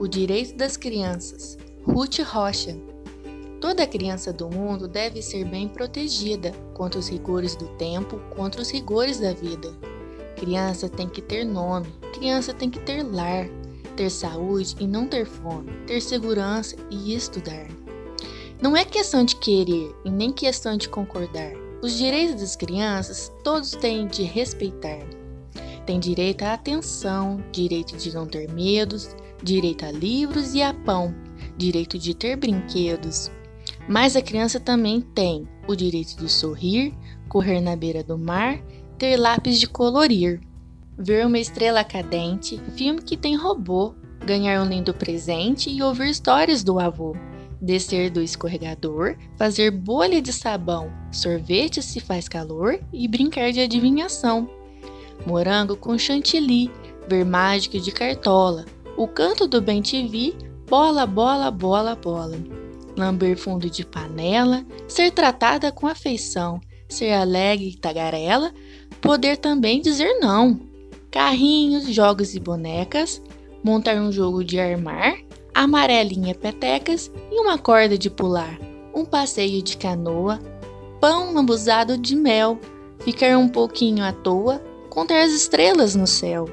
O Direito das Crianças, Ruth Rocha. Toda criança do mundo deve ser bem protegida contra os rigores do tempo, contra os rigores da vida. Criança tem que ter nome, criança tem que ter lar, ter saúde e não ter fome, ter segurança e estudar. Não é questão de querer e nem questão de concordar. Os direitos das crianças todos têm de respeitar. Tem direito à atenção, direito de não ter medos, direito a livros e a pão, direito de ter brinquedos. Mas a criança também tem o direito de sorrir, correr na beira do mar, ter lápis de colorir, ver uma estrela cadente, filme que tem robô, ganhar um lindo presente e ouvir histórias do avô, descer do escorregador, fazer bolha de sabão, sorvete se faz calor e brincar de adivinhação. Morango com chantilly, ver mágica de cartola, o canto do bem te vi, bola, bola, bola, bola. Lamber fundo de panela, ser tratada com afeição, ser alegre e tagarela, poder também dizer não. Carrinhos, jogos e bonecas, montar um jogo de armar, amarelinha petecas e uma corda de pular, um passeio de canoa, pão lambuzado de mel, ficar um pouquinho à toa, contar as estrelas no céu,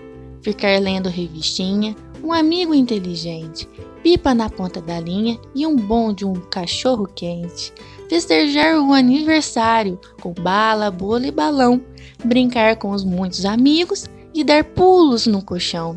ficar lendo revistinha, um amigo inteligente, pipa na ponta da linha e um bom de um cachorro quente. Festejar o aniversário com bala, bolo e balão, brincar com os muitos amigos e dar pulos no colchão.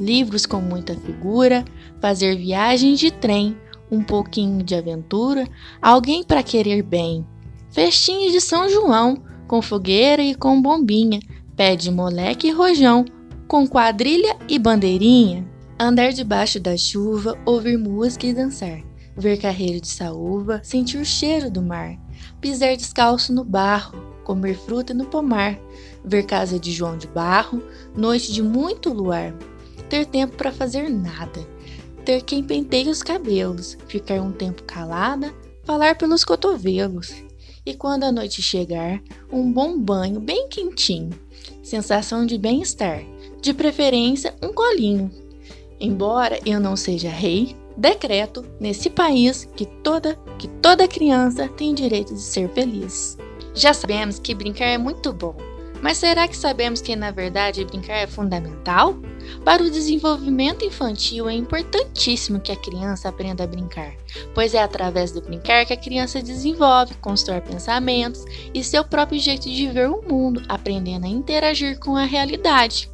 Livros com muita figura, fazer viagens de trem, um pouquinho de aventura, alguém para querer bem. Festinhas de São João, com fogueira e com bombinha, pé de moleque e rojão, com quadrilha e bandeirinha. Andar debaixo da chuva, ouvir música e dançar. Ver carreiro de saúva, sentir o cheiro do mar. Pisar descalço no barro, comer fruta no pomar. Ver casa de João de Barro, noite de muito luar. Ter tempo para fazer nada. Ter quem penteie os cabelos, ficar um tempo calada, falar pelos cotovelos. E quando a noite chegar, um bom banho bem quentinho. Sensação de bem-estar, de preferência um colinho Embora eu não seja rei, decreto nesse país que toda que toda criança tem direito de ser feliz. Já sabemos que brincar é muito bom, mas será que sabemos que na verdade brincar é fundamental? Para o desenvolvimento infantil é importantíssimo que a criança aprenda a brincar, pois é através do brincar que a criança desenvolve, constrói pensamentos e seu próprio jeito de ver o mundo, aprendendo a interagir com a realidade.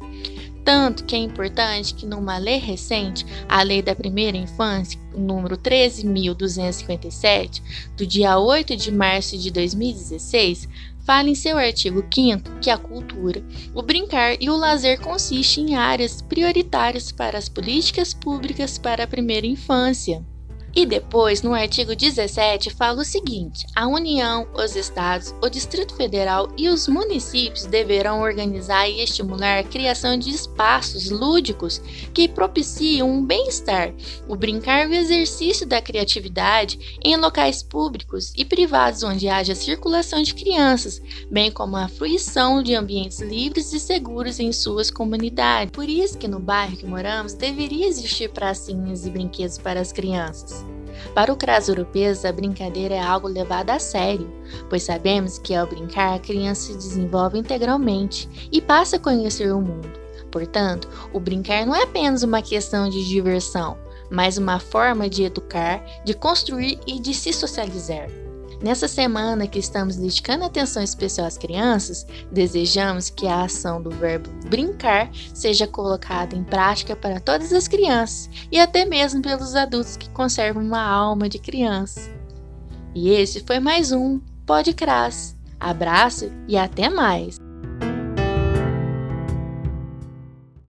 Tanto que é importante que numa lei recente, a Lei da Primeira Infância, número 13.257, do dia 8 de março de 2016, fala em seu artigo 5 que a cultura, o brincar e o lazer consistem em áreas prioritárias para as políticas públicas para a primeira infância. E depois, no artigo 17, fala o seguinte: a União, os estados, o Distrito Federal e os municípios deverão organizar e estimular a criação de espaços lúdicos que propiciam um bem-estar, o brincar e o exercício da criatividade em locais públicos e privados onde haja circulação de crianças, bem como a fruição de ambientes livres e seguros em suas comunidades. Por isso que no bairro que moramos deveria existir pracinhas e brinquedos para as crianças. Para o CRAS europeu, a brincadeira é algo levado a sério, pois sabemos que ao brincar a criança se desenvolve integralmente e passa a conhecer o mundo. Portanto, o brincar não é apenas uma questão de diversão, mas uma forma de educar, de construir e de se socializar. Nessa semana que estamos dedicando atenção especial às crianças, desejamos que a ação do verbo brincar seja colocada em prática para todas as crianças e até mesmo pelos adultos que conservam uma alma de criança. E esse foi mais um Podcras. Abraço e até mais!